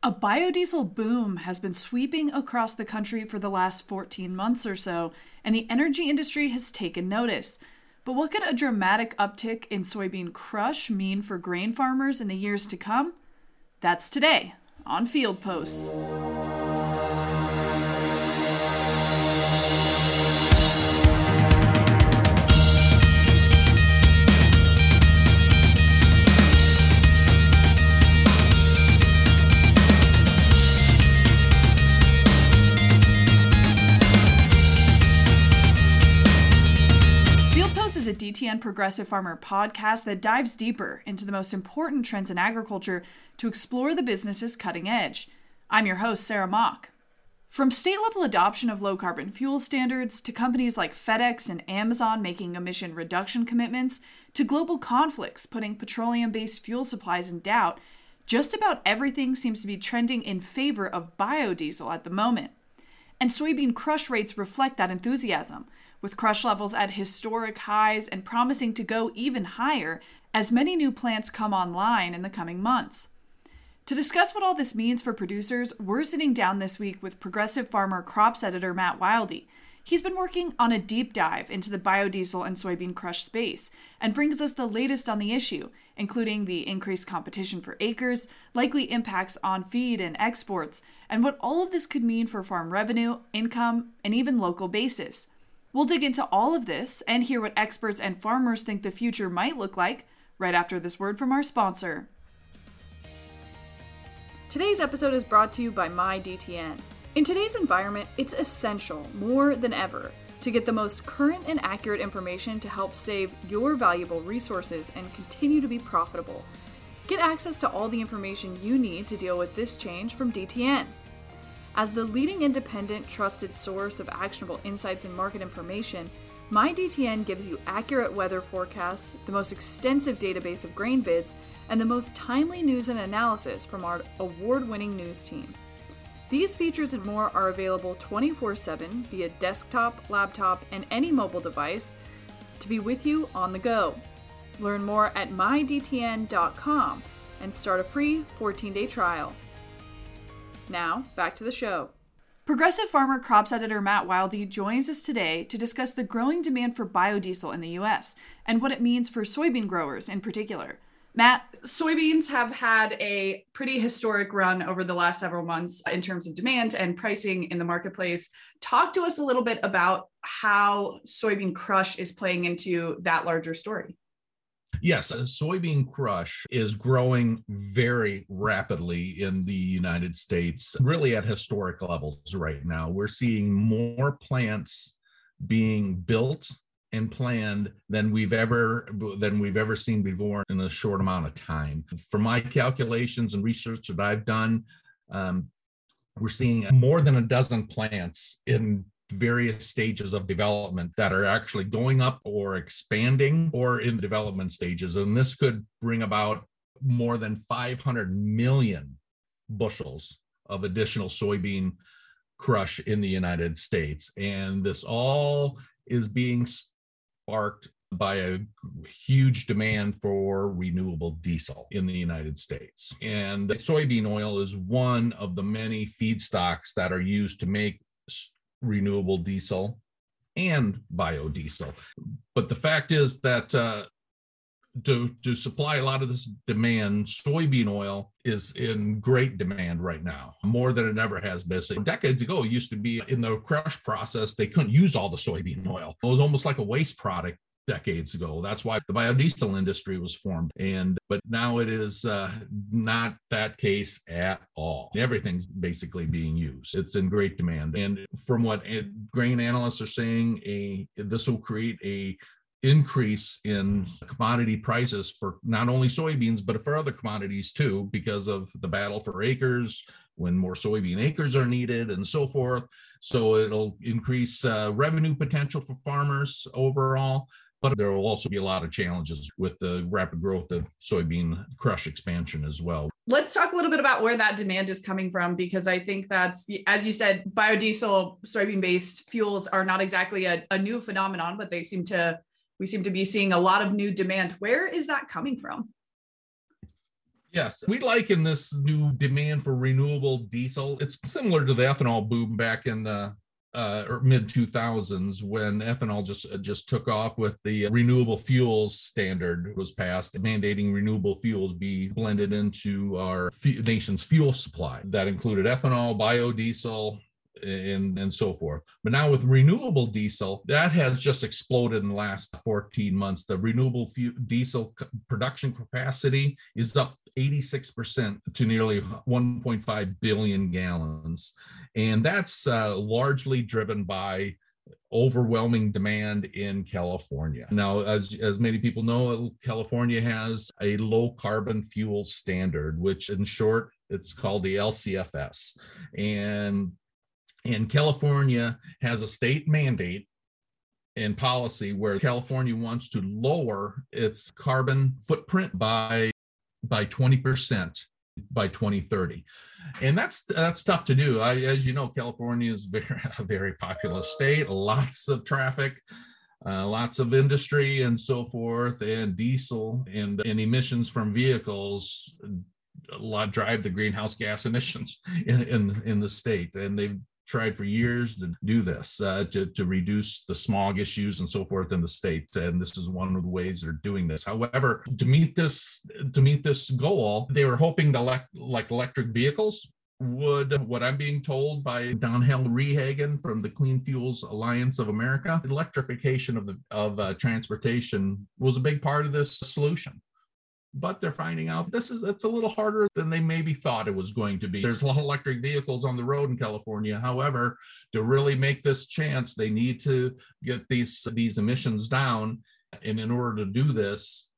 A biodiesel boom has been sweeping across the country for the last 14 months or so, and the energy industry has taken notice. But what could a dramatic uptick in soybean crush mean for grain farmers in the years to come? That's today on Field Posts. A DTN Progressive Farmer podcast that dives deeper into the most important trends in agriculture to explore the business's cutting edge. I'm your host, Sarah Mock. From state level adoption of low carbon fuel standards to companies like FedEx and Amazon making emission reduction commitments to global conflicts putting petroleum based fuel supplies in doubt, just about everything seems to be trending in favor of biodiesel at the moment. And soybean crush rates reflect that enthusiasm with crush levels at historic highs and promising to go even higher as many new plants come online in the coming months. To discuss what all this means for producers, we're sitting down this week with progressive farmer crops editor Matt Wilde. He's been working on a deep dive into the biodiesel and soybean crush space and brings us the latest on the issue, including the increased competition for acres, likely impacts on feed and exports, and what all of this could mean for farm revenue, income, and even local basis. We'll dig into all of this and hear what experts and farmers think the future might look like right after this word from our sponsor. Today's episode is brought to you by MyDTN. In today's environment, it's essential, more than ever, to get the most current and accurate information to help save your valuable resources and continue to be profitable. Get access to all the information you need to deal with this change from DTN. As the leading independent, trusted source of actionable insights and market information, MyDTN gives you accurate weather forecasts, the most extensive database of grain bids, and the most timely news and analysis from our award winning news team. These features and more are available 24 7 via desktop, laptop, and any mobile device to be with you on the go. Learn more at mydtn.com and start a free 14 day trial. Now, back to the show. Progressive farmer crops editor Matt Wilde joins us today to discuss the growing demand for biodiesel in the U.S. and what it means for soybean growers in particular. Matt, soybeans have had a pretty historic run over the last several months in terms of demand and pricing in the marketplace. Talk to us a little bit about how soybean crush is playing into that larger story. Yes, soybean crush is growing very rapidly in the United States, really at historic levels right now. We're seeing more plants being built and planned than we've ever than we've ever seen before in a short amount of time. For my calculations and research that I've done, um, we're seeing more than a dozen plants in various stages of development that are actually going up or expanding or in the development stages. And this could bring about more than 500 million bushels of additional soybean crush in the United States. And this all is being sparked by a huge demand for renewable diesel in the United States. And soybean oil is one of the many feedstocks that are used to make renewable diesel and biodiesel. But the fact is that uh, to, to supply a lot of this demand, soybean oil is in great demand right now, more than it ever has been. So decades ago, it used to be in the crush process, they couldn't use all the soybean oil. It was almost like a waste product decades ago. That's why the biodiesel industry was formed. And but now it is uh, not that case at all. Everything's basically being used. It's in great demand. And from what grain analysts are saying, a this will create a increase in commodity prices for not only soybeans but for other commodities too because of the battle for acres when more soybean acres are needed and so forth so it'll increase uh, revenue potential for farmers overall but there will also be a lot of challenges with the rapid growth of soybean crush expansion as well. Let's talk a little bit about where that demand is coming from, because I think that's, as you said, biodiesel, soybean based fuels are not exactly a, a new phenomenon, but they seem to, we seem to be seeing a lot of new demand. Where is that coming from? Yes, we liken this new demand for renewable diesel. It's similar to the ethanol boom back in the uh, mid 2000s when ethanol just uh, just took off with the renewable fuels standard was passed mandating renewable fuels be blended into our f- nation's fuel supply that included ethanol biodiesel and and so forth. But now with renewable diesel, that has just exploded in the last 14 months. The renewable fuel, diesel production capacity is up 86% to nearly 1.5 billion gallons, and that's uh, largely driven by overwhelming demand in California. Now, as, as many people know, California has a low carbon fuel standard, which in short, it's called the LCFS. And and California has a state mandate and policy where California wants to lower its carbon footprint by by 20% by 2030 and that's that's tough to do. I, as you know california is very a very populous state lots of traffic uh, lots of industry and so forth and diesel and, and emissions from vehicles a lot drive the greenhouse gas emissions in, in in the state. And they've tried for years to do this uh, to, to reduce the smog issues and so forth in the state and this is one of the ways they're doing this. However to meet this to meet this goal they were hoping elect like electric vehicles would what I'm being told by Donnell Rehagen from the Clean Fuels Alliance of America, electrification of the of uh, transportation was a big part of this solution but they're finding out this is it's a little harder than they maybe thought it was going to be. There's a lot of electric vehicles on the road in California. However, to really make this chance, they need to get these these emissions down. And in order to do this,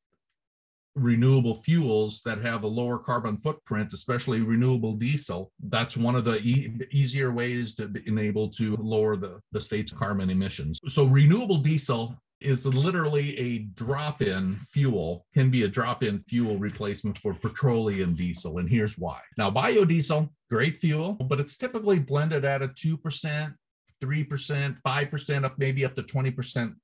renewable fuels that have a lower carbon footprint, especially renewable diesel, that's one of the e- easier ways to be able to lower the, the state's carbon emissions. So renewable diesel is literally a drop-in fuel can be a drop-in fuel replacement for petroleum diesel and here's why. Now biodiesel great fuel but it's typically blended at a 2% 3% 5% up maybe up to 20%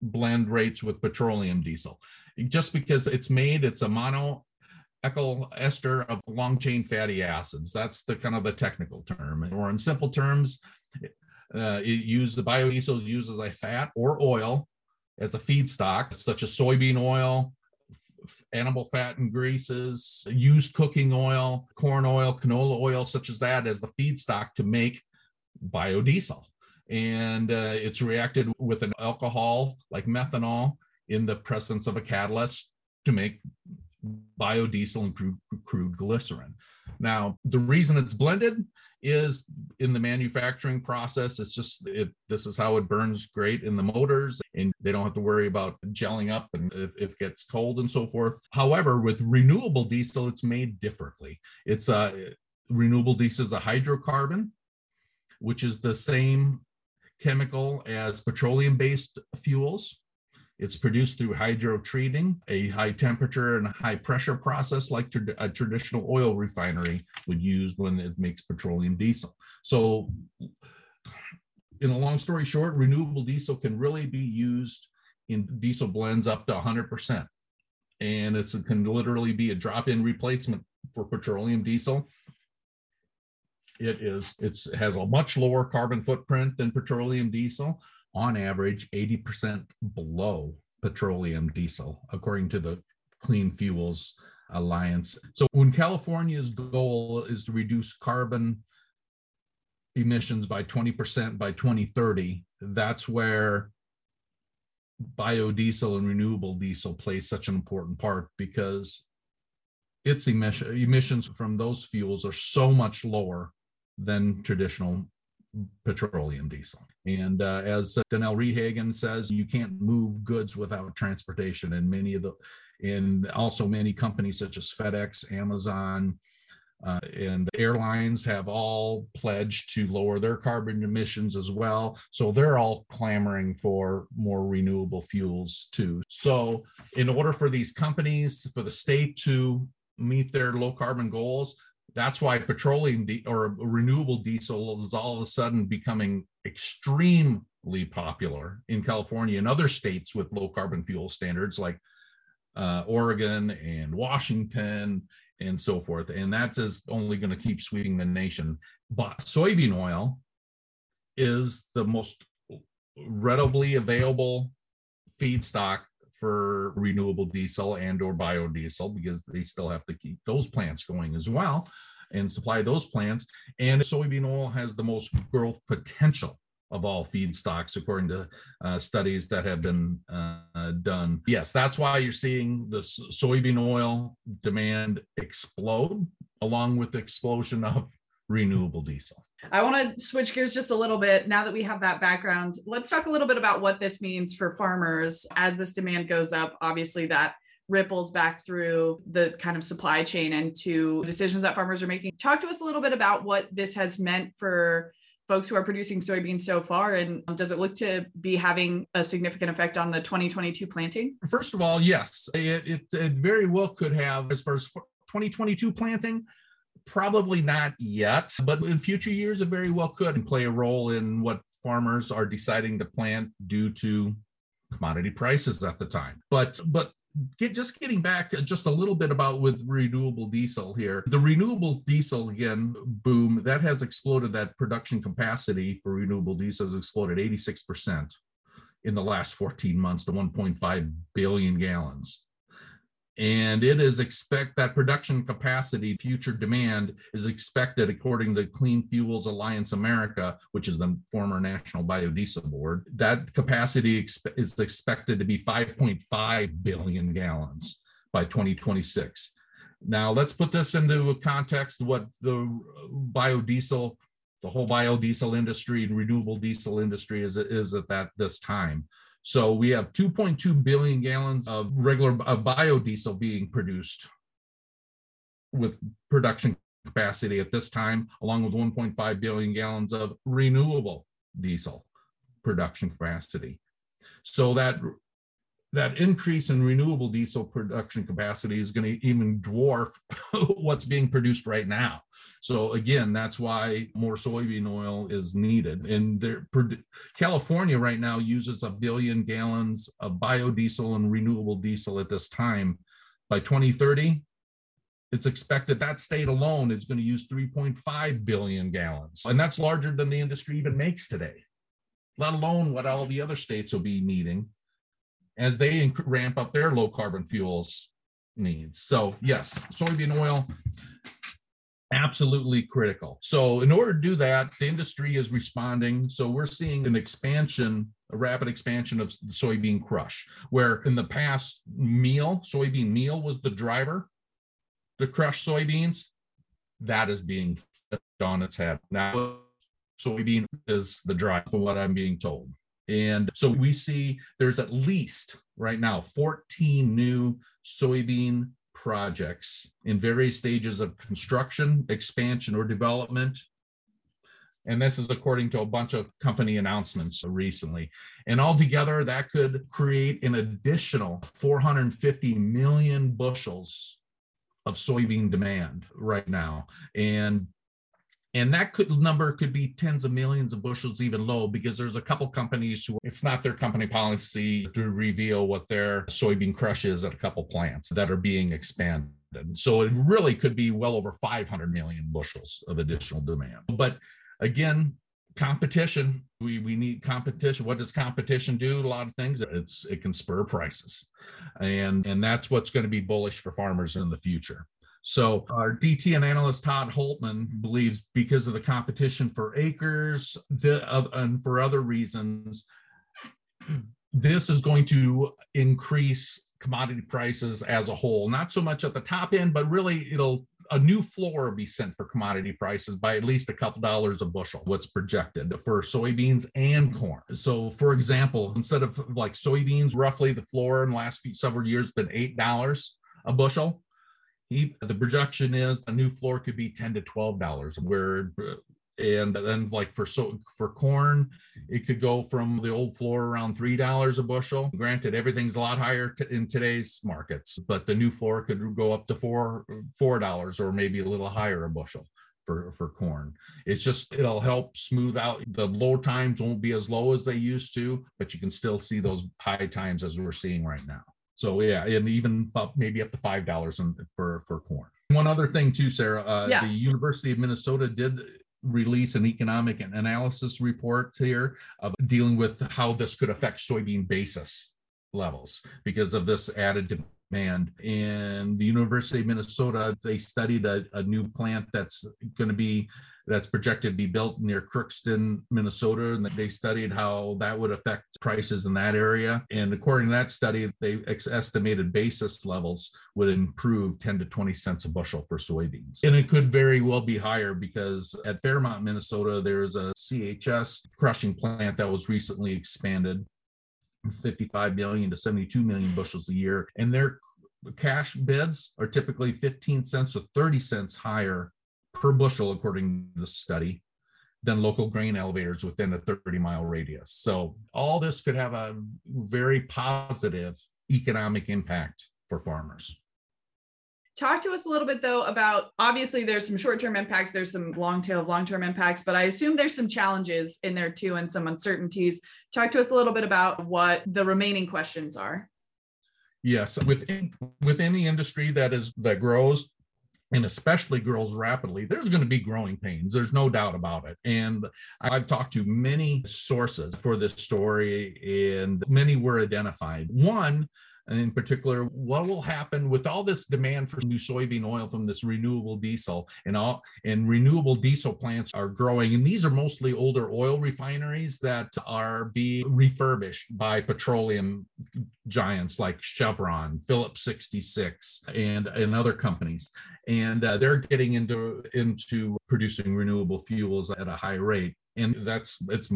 blend rates with petroleum diesel. Just because it's made it's a mono ethyl ester of long chain fatty acids. That's the kind of the technical term. Or in simple terms uh, it use the biodiesel is used as a fat or oil as a feedstock, such as soybean oil, animal fat and greases, used cooking oil, corn oil, canola oil, such as that, as the feedstock to make biodiesel. And uh, it's reacted with an alcohol like methanol in the presence of a catalyst to make biodiesel and crude, crude glycerin. Now, the reason it's blended is in the manufacturing process. It's just it, this is how it burns great in the motors, and they don't have to worry about gelling up and if, if it gets cold and so forth. However, with renewable diesel, it's made differently. It's a uh, renewable diesel is a hydrocarbon, which is the same chemical as petroleum-based fuels. It's produced through hydrotreating, a high temperature and high pressure process like tra- a traditional oil refinery would use when it makes petroleum diesel. So, in a long story short, renewable diesel can really be used in diesel blends up to 100%. And it can literally be a drop in replacement for petroleum diesel. It is, it's has a much lower carbon footprint than petroleum diesel on average 80% below petroleum diesel, according to the Clean Fuels Alliance. So, when California's goal is to reduce carbon emissions by 20% by 2030, that's where biodiesel and renewable diesel plays such an important part because its emission, emissions from those fuels are so much lower than traditional petroleum diesel. And uh, as Donnell Rehagen says, you can't move goods without transportation. And many of the, and also many companies such as FedEx, Amazon, uh, and airlines have all pledged to lower their carbon emissions as well. So they're all clamoring for more renewable fuels too. So, in order for these companies, for the state to meet their low carbon goals, that's why petroleum di- or renewable diesel is all of a sudden becoming extremely popular in California and other states with low carbon fuel standards like uh, Oregon and Washington and so forth. And that is only going to keep sweeping the nation. But soybean oil is the most readily available feedstock for renewable diesel and or biodiesel because they still have to keep those plants going as well and supply those plants and soybean oil has the most growth potential of all feedstocks, according to uh, studies that have been uh, done. Yes, that's why you're seeing the soybean oil demand explode, along with the explosion of renewable diesel. I want to switch gears just a little bit now that we have that background. Let's talk a little bit about what this means for farmers as this demand goes up. Obviously, that ripples back through the kind of supply chain and to decisions that farmers are making. Talk to us a little bit about what this has meant for folks who are producing soybeans so far? And does it look to be having a significant effect on the 2022 planting? First of all, yes, it, it, it very well could have as far as 2022 planting. Probably not yet, but in future years, it very well could play a role in what farmers are deciding to plant due to commodity prices at the time. But but get just getting back just a little bit about with renewable diesel here the renewable diesel again boom that has exploded that production capacity for renewable diesel has exploded 86% in the last 14 months to 1.5 billion gallons and it is expect that production capacity future demand is expected according to clean fuels alliance america which is the former national biodiesel board. That capacity is expected to be 5.5 billion gallons by 2026 now let's put this into a context what the biodiesel the whole biodiesel industry and renewable diesel industry is, is at that this time so we have 2.2 billion gallons of regular of biodiesel being produced with production capacity at this time, along with 1.5 billion gallons of renewable diesel production capacity. So that that increase in renewable diesel production capacity is going to even dwarf what's being produced right now. So again, that's why more soybean oil is needed. And there, California right now uses a billion gallons of biodiesel and renewable diesel at this time. By 2030, it's expected that state alone is going to use 3.5 billion gallons. And that's larger than the industry even makes today, let alone what all the other states will be needing as they ramp up their low carbon fuels needs. So, yes, soybean oil absolutely critical. So, in order to do that, the industry is responding. So, we're seeing an expansion, a rapid expansion of soybean crush, where in the past, meal, soybean meal was the driver to crush soybeans. That is being on its head. Now, soybean is the driver, for what I'm being told. And so we see there's at least right now 14 new soybean projects in various stages of construction, expansion, or development. And this is according to a bunch of company announcements recently. And altogether, that could create an additional 450 million bushels of soybean demand right now. And and that could number could be tens of millions of bushels even low because there's a couple companies who it's not their company policy to reveal what their soybean crush is at a couple plants that are being expanded. So it really could be well over 500 million bushels of additional demand. But again competition we we need competition. What does competition do? A lot of things. It's it can spur prices. And and that's what's going to be bullish for farmers in the future so our DTN analyst Todd Hultman believes because of the competition for acres the, uh, and for other reasons, this is going to increase commodity prices as a whole. Not so much at the top end, but really it'll a new floor be sent for commodity prices by at least a couple dollars a bushel, what's projected for soybeans and corn. So, for example, instead of like soybeans, roughly the floor in the last few several years been eight dollars a bushel. He, the projection is a new floor could be 10 to 12 dollars where uh, and then like for so for corn it could go from the old floor around three dollars a bushel. Granted everything's a lot higher t- in today's markets but the new floor could go up to four four dollars or maybe a little higher a bushel for for corn. It's just it'll help smooth out the low times won't be as low as they used to but you can still see those high times as we're seeing right now so yeah, and even up maybe up to five dollars for for corn. One other thing too, Sarah. Uh, Yeah. The University of Minnesota did release an economic and analysis report here of dealing with how this could affect soybean basis levels because of this added demand. And the University of Minnesota, they studied a, a new plant that's going to be that's projected to be built near Crookston, Minnesota, and they studied how that would affect prices in that area. And according to that study, they ex- estimated basis levels would improve 10 to 20 cents a bushel for soybeans. And it could very well be higher because at Fairmont, Minnesota, there's a CHS crushing plant that was recently expanded. from 55 million to 72 million bushels a year. And their cash bids are typically 15 cents to 30 cents higher per bushel, according to the study, than local grain elevators within a 30 mile radius. So, all this could have a very positive economic impact for farmers. Talk to us a little bit though about obviously there's some short-term impacts, there's some long tail of long-term impacts, but I assume there's some challenges in there too and some uncertainties. Talk to us a little bit about what the remaining questions are. Yes, within with any industry that is that grows and especially girls rapidly, there's going to be growing pains. There's no doubt about it. And I've talked to many sources for this story, and many were identified. One, and in particular, what will happen with all this demand for new soybean oil from this renewable diesel and all and renewable diesel plants are growing. And these are mostly older oil refineries that are being refurbished by petroleum giants like Chevron, Phillips 66, and, and other companies. And uh, they're getting into into producing renewable fuels at a high rate and that's it's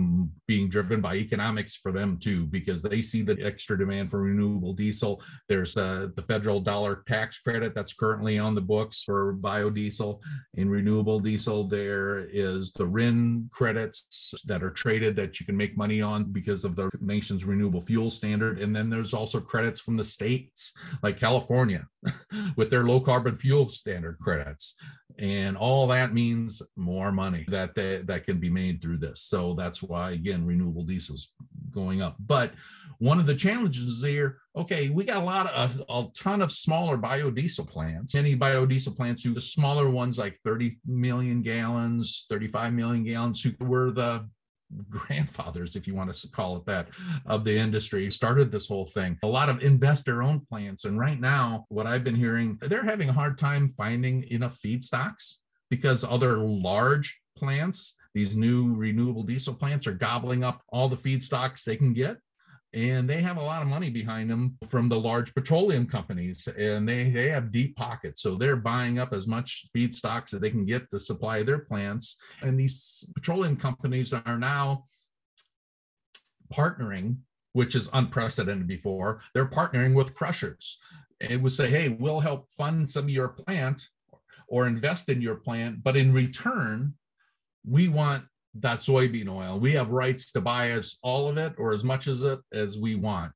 being driven by economics for them too because they see the extra demand for renewable diesel. There's uh, the federal dollar tax credit that's currently on the books for biodiesel in renewable diesel. There is the rin credits that are traded that you can make money on because of the nation's renewable fuel standard. And then there's also credits from the states like california with their low carbon fuel standard credits. And all that means more money that they, that can be made through this so that's why again renewable diesel is going up but one of the challenges here okay we got a lot of a, a ton of smaller biodiesel plants Any biodiesel plants who the smaller ones like 30 million gallons 35 million gallons who were the grandfathers, if you want to call it that, of the industry started this whole thing. A lot of investor owned plants. And right now, what I've been hearing, they're having a hard time finding enough feedstocks because other large plants, these new renewable diesel plants, are gobbling up all the feedstocks they can get and they have a lot of money behind them from the large petroleum companies and they, they have deep pockets. So they're buying up as much feedstocks that they can get to supply their plants. And these petroleum companies are now partnering which is unprecedented before they're partnering with crushers. And would say hey we'll help fund some of your plant or invest in your plant but in return we want that soybean oil. We have rights to buy as all of it or as much as it as we want.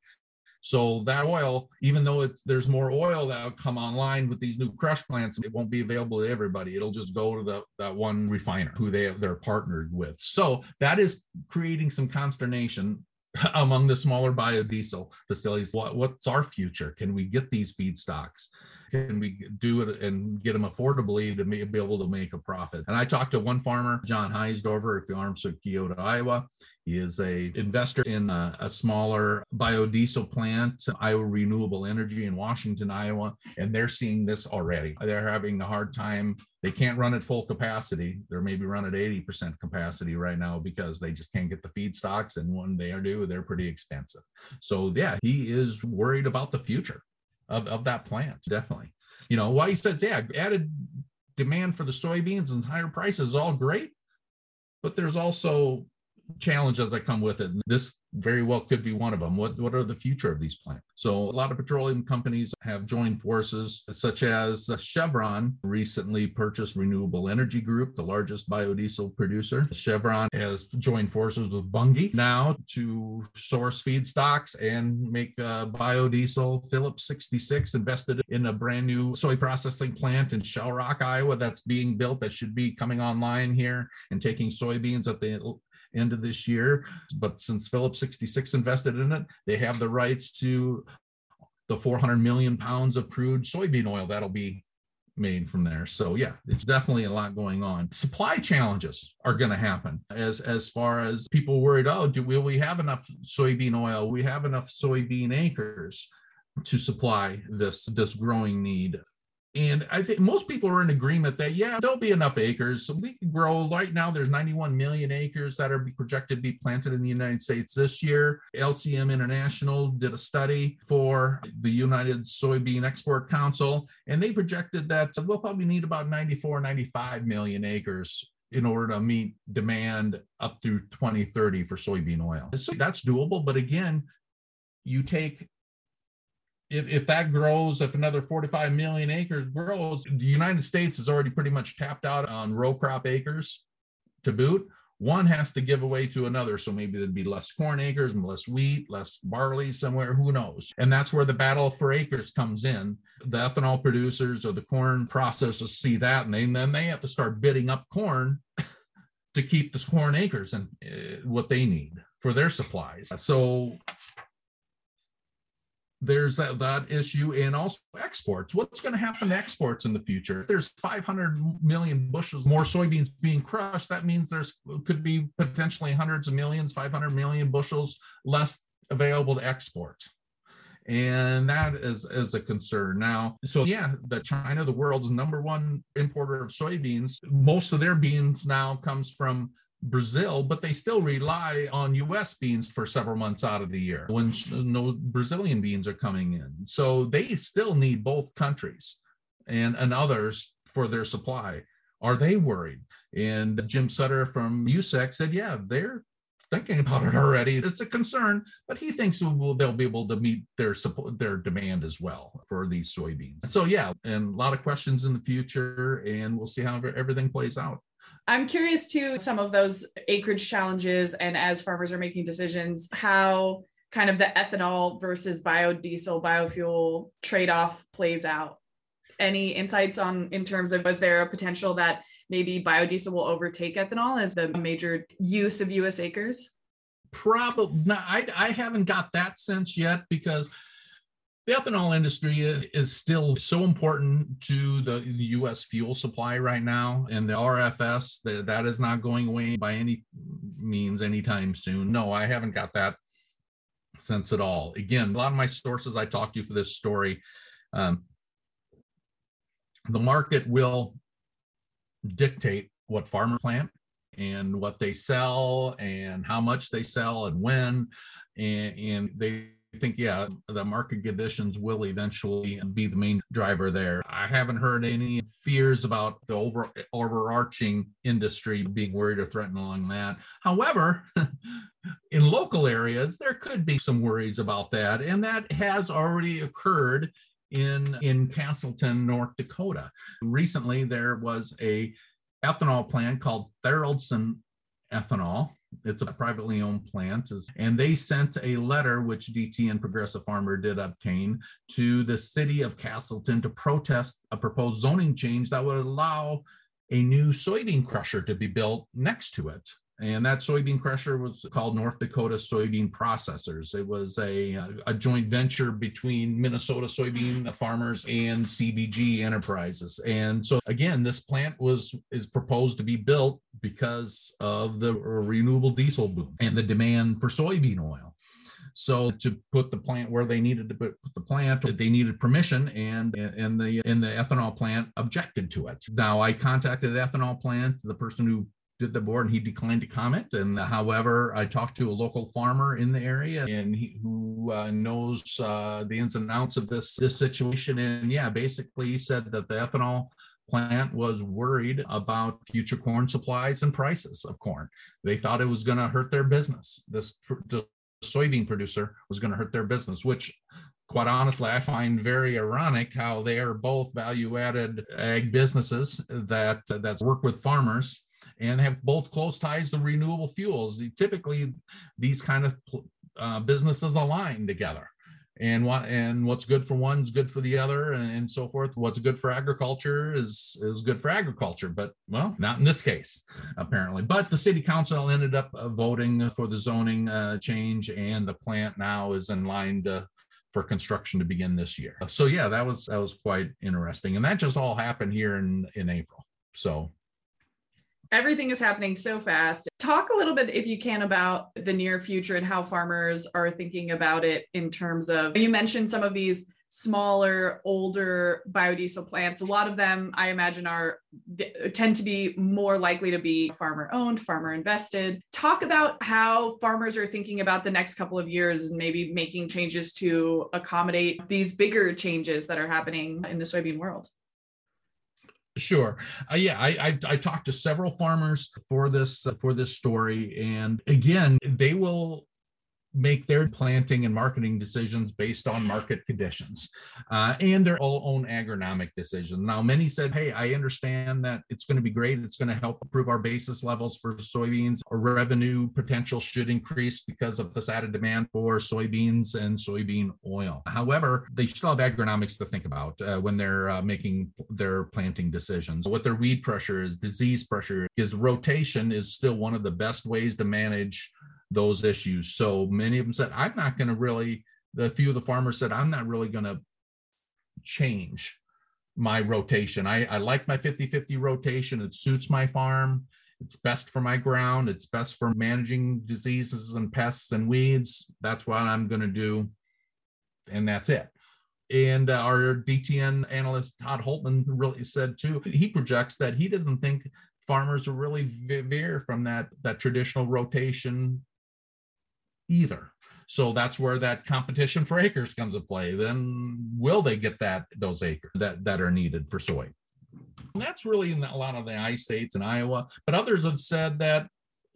So that oil, even though it's there's more oil that'll come online with these new crush plants, it won't be available to everybody. It'll just go to the that one refiner who they they're partnered with. So that is creating some consternation among the smaller biodiesel facilities. What, what's our future? Can we get these feedstocks? Can we do it and get them affordably to be able to make a profit? And I talked to one farmer, John Heisdorffer, at the Arms of Keota, Iowa. He is a investor in a, a, smaller biodiesel plant, Iowa Renewable Energy in Washington, Iowa, and they're seeing this already. They're having a hard time. They can't run at full capacity. They're maybe run at 80% capacity right now because they just can't get the feedstocks. And when they are due, they're pretty expensive. So yeah, he is worried about the future of, of that plant, definitely. You know, why he says, yeah, added demand for the soybeans and higher prices is all great, but there's also challenges that come with it. This very well could be one of them. What what are the future of these plants? So a lot of petroleum companies have joined forces, such as Chevron recently purchased Renewable Energy Group, the largest biodiesel producer. Chevron has joined forces with Bunge now to source feedstocks and make uh, biodiesel. Phillips 66 invested in a brand new soy processing plant in Shell Rock, Iowa, that's being built that should be coming online here and taking soybeans at the end of this year. But since Phillips 66 invested in it, they have the rights to the 400 million pounds of crude soybean oil that'll be made from there. So yeah, it's definitely a lot going on. Supply challenges are going to happen as as far as people worried. Oh, do will we have enough soybean oil? We have enough soybean acres to supply this this growing need and I think most people are in agreement that, yeah, there'll be enough acres. So we can grow. Right now, there's 91 million acres that are projected to be planted in the United States this year. LMC International did a study for the United Soybean Export Council, and they projected that we'll probably need about 94, 95 million acres in order to meet demand up through 2030 for soybean oil. So that's doable. But again, you take if, if that grows, if another 45 million acres grows, the United States is already pretty much tapped out on row crop acres to boot. One has to give away to another. So maybe there'd be less corn acres and less wheat, less barley somewhere, who knows? And that's where the battle for acres comes in. The ethanol producers or the corn processors see that and, they, then they have to start bidding up corn to keep the corn acres and uh, what they need for their supplies. So there's that, that issue and also exports. What's going to happen to exports in the future? If there's 500 million bushels more soybeans being crushed that means there's could be potentially hundreds of millions 500 million bushels less available to export. And that is, is a concern. Now so yeah the china the world's number one importer of soybeans most of their beans now comes from Brazil, but they still rely on US beans for several months out of the year when no Brazilian beans are coming in. So they still need both countries and, and others for their supply. Are they worried? And Jim Sutter from USSEC said, yeah, they're thinking about it already. It's a concern, but he thinks they'll be able to meet their support, their demand as well for these soybeans. So yeah, and a lot of questions in the future, and we'll see how everything plays out. I'm curious to some of those acreage challenges and as farmers are making decisions, how kind of the ethanol versus biodiesel biofuel trade-off plays out. Any insights on in terms of was there a potential that maybe biodiesel will overtake ethanol as the major use of US acres? Probably not. I, I haven't got that sense yet because the ethanol industry is still so important to the U.S. fuel supply right now, and the RFS that that is not going away by any means anytime soon. No, I haven't got that sense at all. Again, a lot of my sources I talked to for this story, um, the market will dictate what farmer plant and what they sell and how much they sell and when, and, and they think, yeah, the market conditions will eventually be the main driver there. I haven't heard any fears about the over, overarching industry being worried or threatened along that. However, in local areas, there could be some worries about that. And that has already occurred in, in Castleton, North Dakota. Recently, there was a ethanol plant called Tharaldson Ethanol it's a privately owned plant, and they sent a letter, which DTN Progressive Farmer did obtain, to the city of Castleton to protest a proposed zoning change that would allow a new soybean crusher to be built next to it. And that soybean crusher was called North Dakota Soybean Processors. It was a, a joint venture between Minnesota soybean farmers and CGB Enterprises. And so again, this plant was is proposed to be built because of the renewable diesel boom and the demand for soybean oil. So to put the plant where they needed to put the plant, they needed permission, and and the and the ethanol plant objected to it. Now I contacted the ethanol plant, the person who did the board and he declined to comment. And uh, however, I talked to a local farmer in the area and he, who uh, knows uh, the ins and outs of this this situation. And yeah, basically he said that the ethanol plant was worried about future corn supplies and prices of corn. They thought it was going to hurt their business. This the soybean producer was going to hurt their business, which quite honestly, I find very ironic how they are both value-added ag businesses that that work with farmers and have both close ties to renewable fuels. Typically, these kind of uh, businesses align together. And what and what's good for one is good for the other, and, and, so forth. What's good for agriculture is is good for agriculture, but well, not in this case, apparently. But the city council ended up uh, voting for the zoning uh, change, and the plant now is in line to for construction to begin this year. So yeah, that was that was quite interesting, and that just all happened here in in April. So everything is happening so fast. Talk a little bit, if you can, about the near future and how farmers are thinking about it in terms of you mentioned some of these smaller, older biodiesel plants. A lot of them, I imagine, are tend to be more likely to be farmer owned, farmer invested. Talk about how farmers are thinking about the next couple of years and maybe making changes to accommodate these bigger changes that are happening in the soybean world. Sure. Uh, yeah, I, I, I talked to several farmers for this uh, for this story, and again, they will make their planting and marketing decisions based on market conditions uh, and their own agronomic decisions. Now, many said, Hey, I understand that it's going to be great. It's going to help improve our basis levels for soybeans. Our revenue potential should increase because of this added demand for soybeans and soybean oil. However, they still have agronomics to think about uh, when they're uh, making their planting decisions. What their weed pressure is, disease pressure is, rotation is still one of the best ways to manage those issues. So many of them said, I'm not going to really, the few of the farmers said, I'm not really going to change my rotation. I, I like my 50 50 rotation. It suits my farm. It's best for my ground. It's best for managing diseases and pests and weeds. That's what I'm going to do. And that's it. And uh, our DTN analyst, Todd Hultman, really said too, he projects that he doesn't think farmers will really veer from that, that traditional rotation either. So that's where that competition for acres comes to play. Then will they get that those acres that, that are needed for soy? And that's really in a lot of the I states and Iowa. But others have said that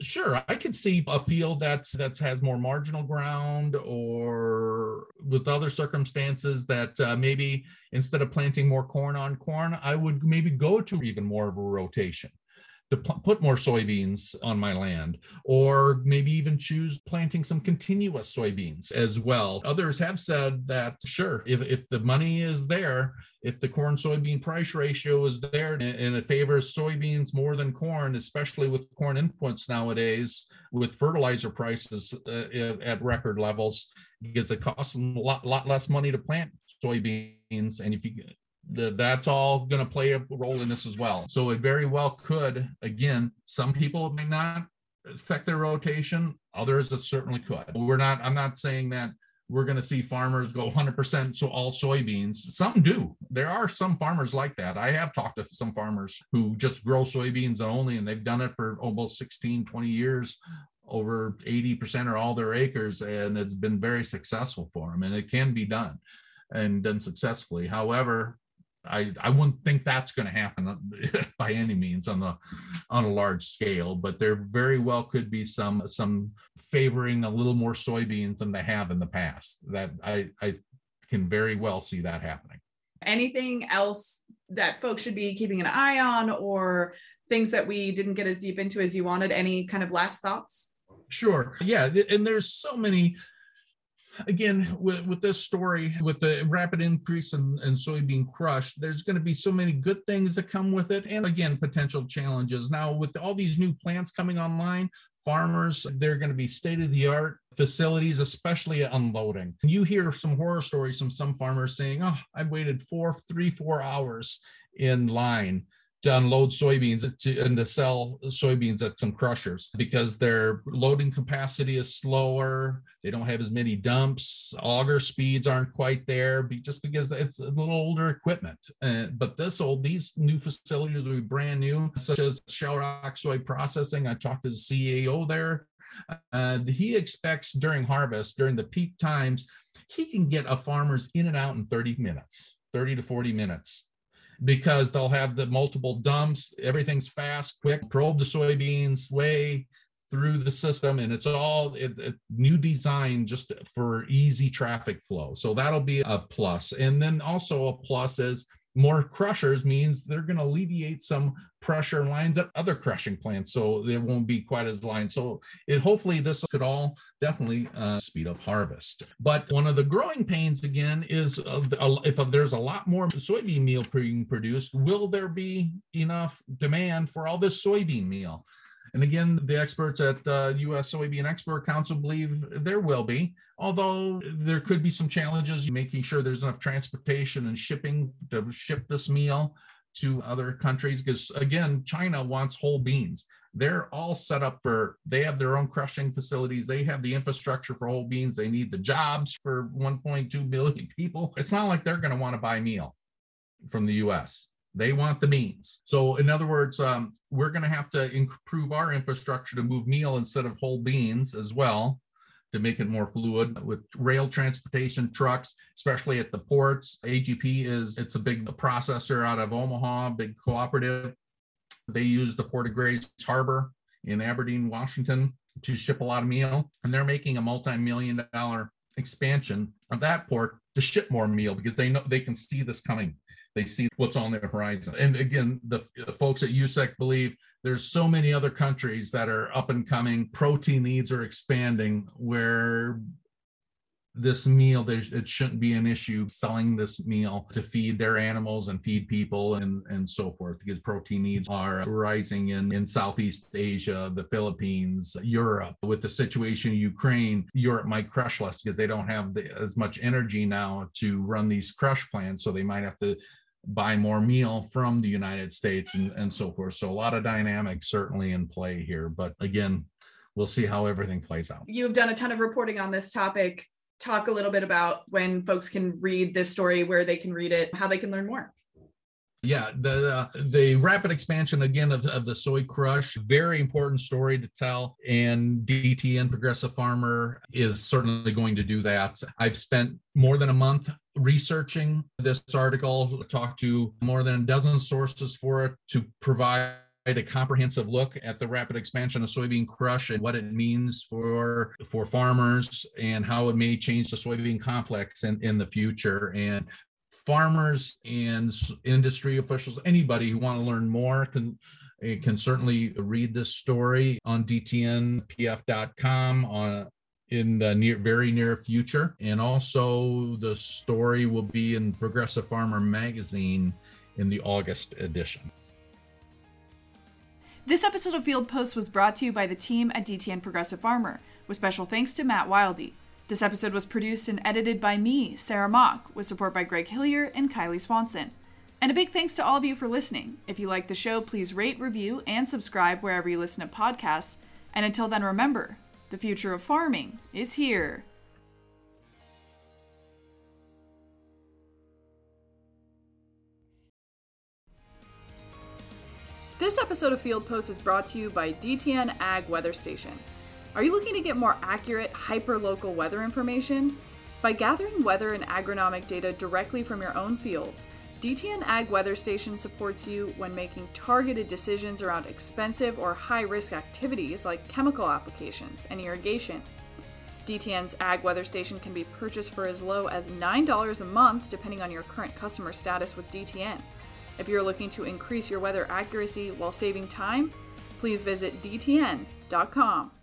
sure, I could see a field that's that has more marginal ground or with other circumstances that uh, maybe instead of planting more corn on corn, I would maybe go to even more of a rotation to pl- put more soybeans on my land, or maybe even choose planting some continuous soybeans as well. Others have said that, sure, if, if the money is there, if the corn soybean price ratio is there and, it favors soybeans more than corn, especially with corn inputs nowadays, with fertilizer prices uh, at record levels, because it costs a lot, lot less money to plant soybeans. And if you the, that's all going to play a role in this as well. So it very well could. Again, some people may not affect their rotation. Others it certainly could. We're not. I'm not saying that we're going to see farmers go 100% so all soybeans. Some do. There are some farmers like that. I have talked to some farmers who just grow soybeans only, and they've done it for almost 16, 20 years over 80% or all their acres, and it's been very successful for them. And it can be done and done successfully. However, I, I wouldn't think that's going to happen by any means on the on a large scale, but there very well could be some some favoring a little more soybeans than they have in the past. That I I can very well see that happening. Anything else that folks should be keeping an eye on, or things that we didn't get as deep into as you wanted? Any kind of last thoughts? Sure. Yeah, and there's so many again with, with this story with the rapid increase in, in soybean crush there's going to be so many good things that come with it and again potential challenges. Now with all these new plants coming online farmers they're going to be state of the art facilities especially unloading. You hear some horror stories from some farmers saying oh i waited four three four hours in line to unload soybeans to, and to sell soybeans at some crushers because their loading capacity is slower. They don't have as many dumps. Auger speeds aren't quite there just because it's a little older equipment. Uh, but this old, these new facilities will be brand new, such as Shell Rock Soy Processing. I talked to the CEO there. Uh, he expects during harvest, during the peak times, he can get a farmer's in and out in 30 minutes, 30 to 40 minutes because they'll have the multiple dumps. Everything's fast, quick, probe the soybeans way through the system, and it's all it, it, new design just for easy traffic flow. So that'll be a plus. And then also a plus is more crushers means they're going to alleviate some pressure lines at other crushing plants so they won't be quite as lined. So it hopefully this could all definitely uh, speed up harvest. But one of the growing pains again is uh, if there's a lot more soybean meal being produced will there be enough demand for all this soybean meal And again, the experts at uh, U.S. Soybean Export Council believe there will be, although there could be some challenges making sure there's enough transportation and shipping to ship this meal to other countries because again china wants whole beans. They're all set up for they have their own crushing facilities. They have the infrastructure for whole beans. They need the jobs for 1.2 billion people. It's not like they're going to want to buy meal from the us they want the beans so in other words um, we're going to have to improve our infrastructure to move meal instead of whole beans as well to make it more fluid with rail transportation trucks especially at the ports. AGP is it's a big processor out of omaha big cooperative. They use the port of Grays Harbor in aberdeen washington to ship a lot of meal and they're making a multi-million dollar expansion of that port to ship more meal because they know they can see this coming they see what's on the horizon. And again, the, the, folks at USSEC believe there's so many other countries that are up and coming. Protein needs are expanding where this meal it shouldn't be an issue selling this meal to feed their animals and feed people and and so forth because protein needs are rising in in southeast asia the philippines europe with the situation in ukraine europe might crush less because they don't have the, as much energy now to run these crush plants so they might have to buy more meal from the United States and, and so forth. So a lot of dynamics certainly in play here. But again, we'll see how everything plays out. You've done a ton of reporting on this topic. Talk a little bit about when folks can read this story, where they can read it, how they can learn more. Yeah, the uh, the rapid expansion again of, of the soy crush, very important story to tell. And DTN Progressive Farmer is certainly going to do that. I've spent more than a month researching this article, talked to more than a dozen sources for it to provide a comprehensive look at the rapid expansion of soybean crush and what it means for for farmers and how it may change the soybean complex in, in the future. And farmers and industry officials, anybody who want to learn more can eh, can certainly read this story on dtnpf.com on in the near very near future and also the story will be in progressive farmer magazine in the august edition this episode of field post was brought to you by the team at dtn progressive farmer with special thanks to Matt Wilde this episode was produced and edited by me, Sarah Mock, with support by Greg Hillier and Kylie Swanson. And a big thanks to all of you for listening. If you like the show, please rate, review, and subscribe wherever you listen to podcasts. And until then, remember the future of farming is here. This episode of Field Post is brought to you by DTN Ag Weather Station. Are you looking to get more accurate, hyper-local weather information? By gathering weather and agronomic data directly from your own fields, DTN Ag Weather Station supports you when making targeted decisions around expensive or high risk activities like chemical applications and irrigation. DTN's Ag Weather Station can be purchased for as low as $9 a month depending on your current customer status with DTN. If you're looking to increase your weather accuracy while saving time, please visit DTN.com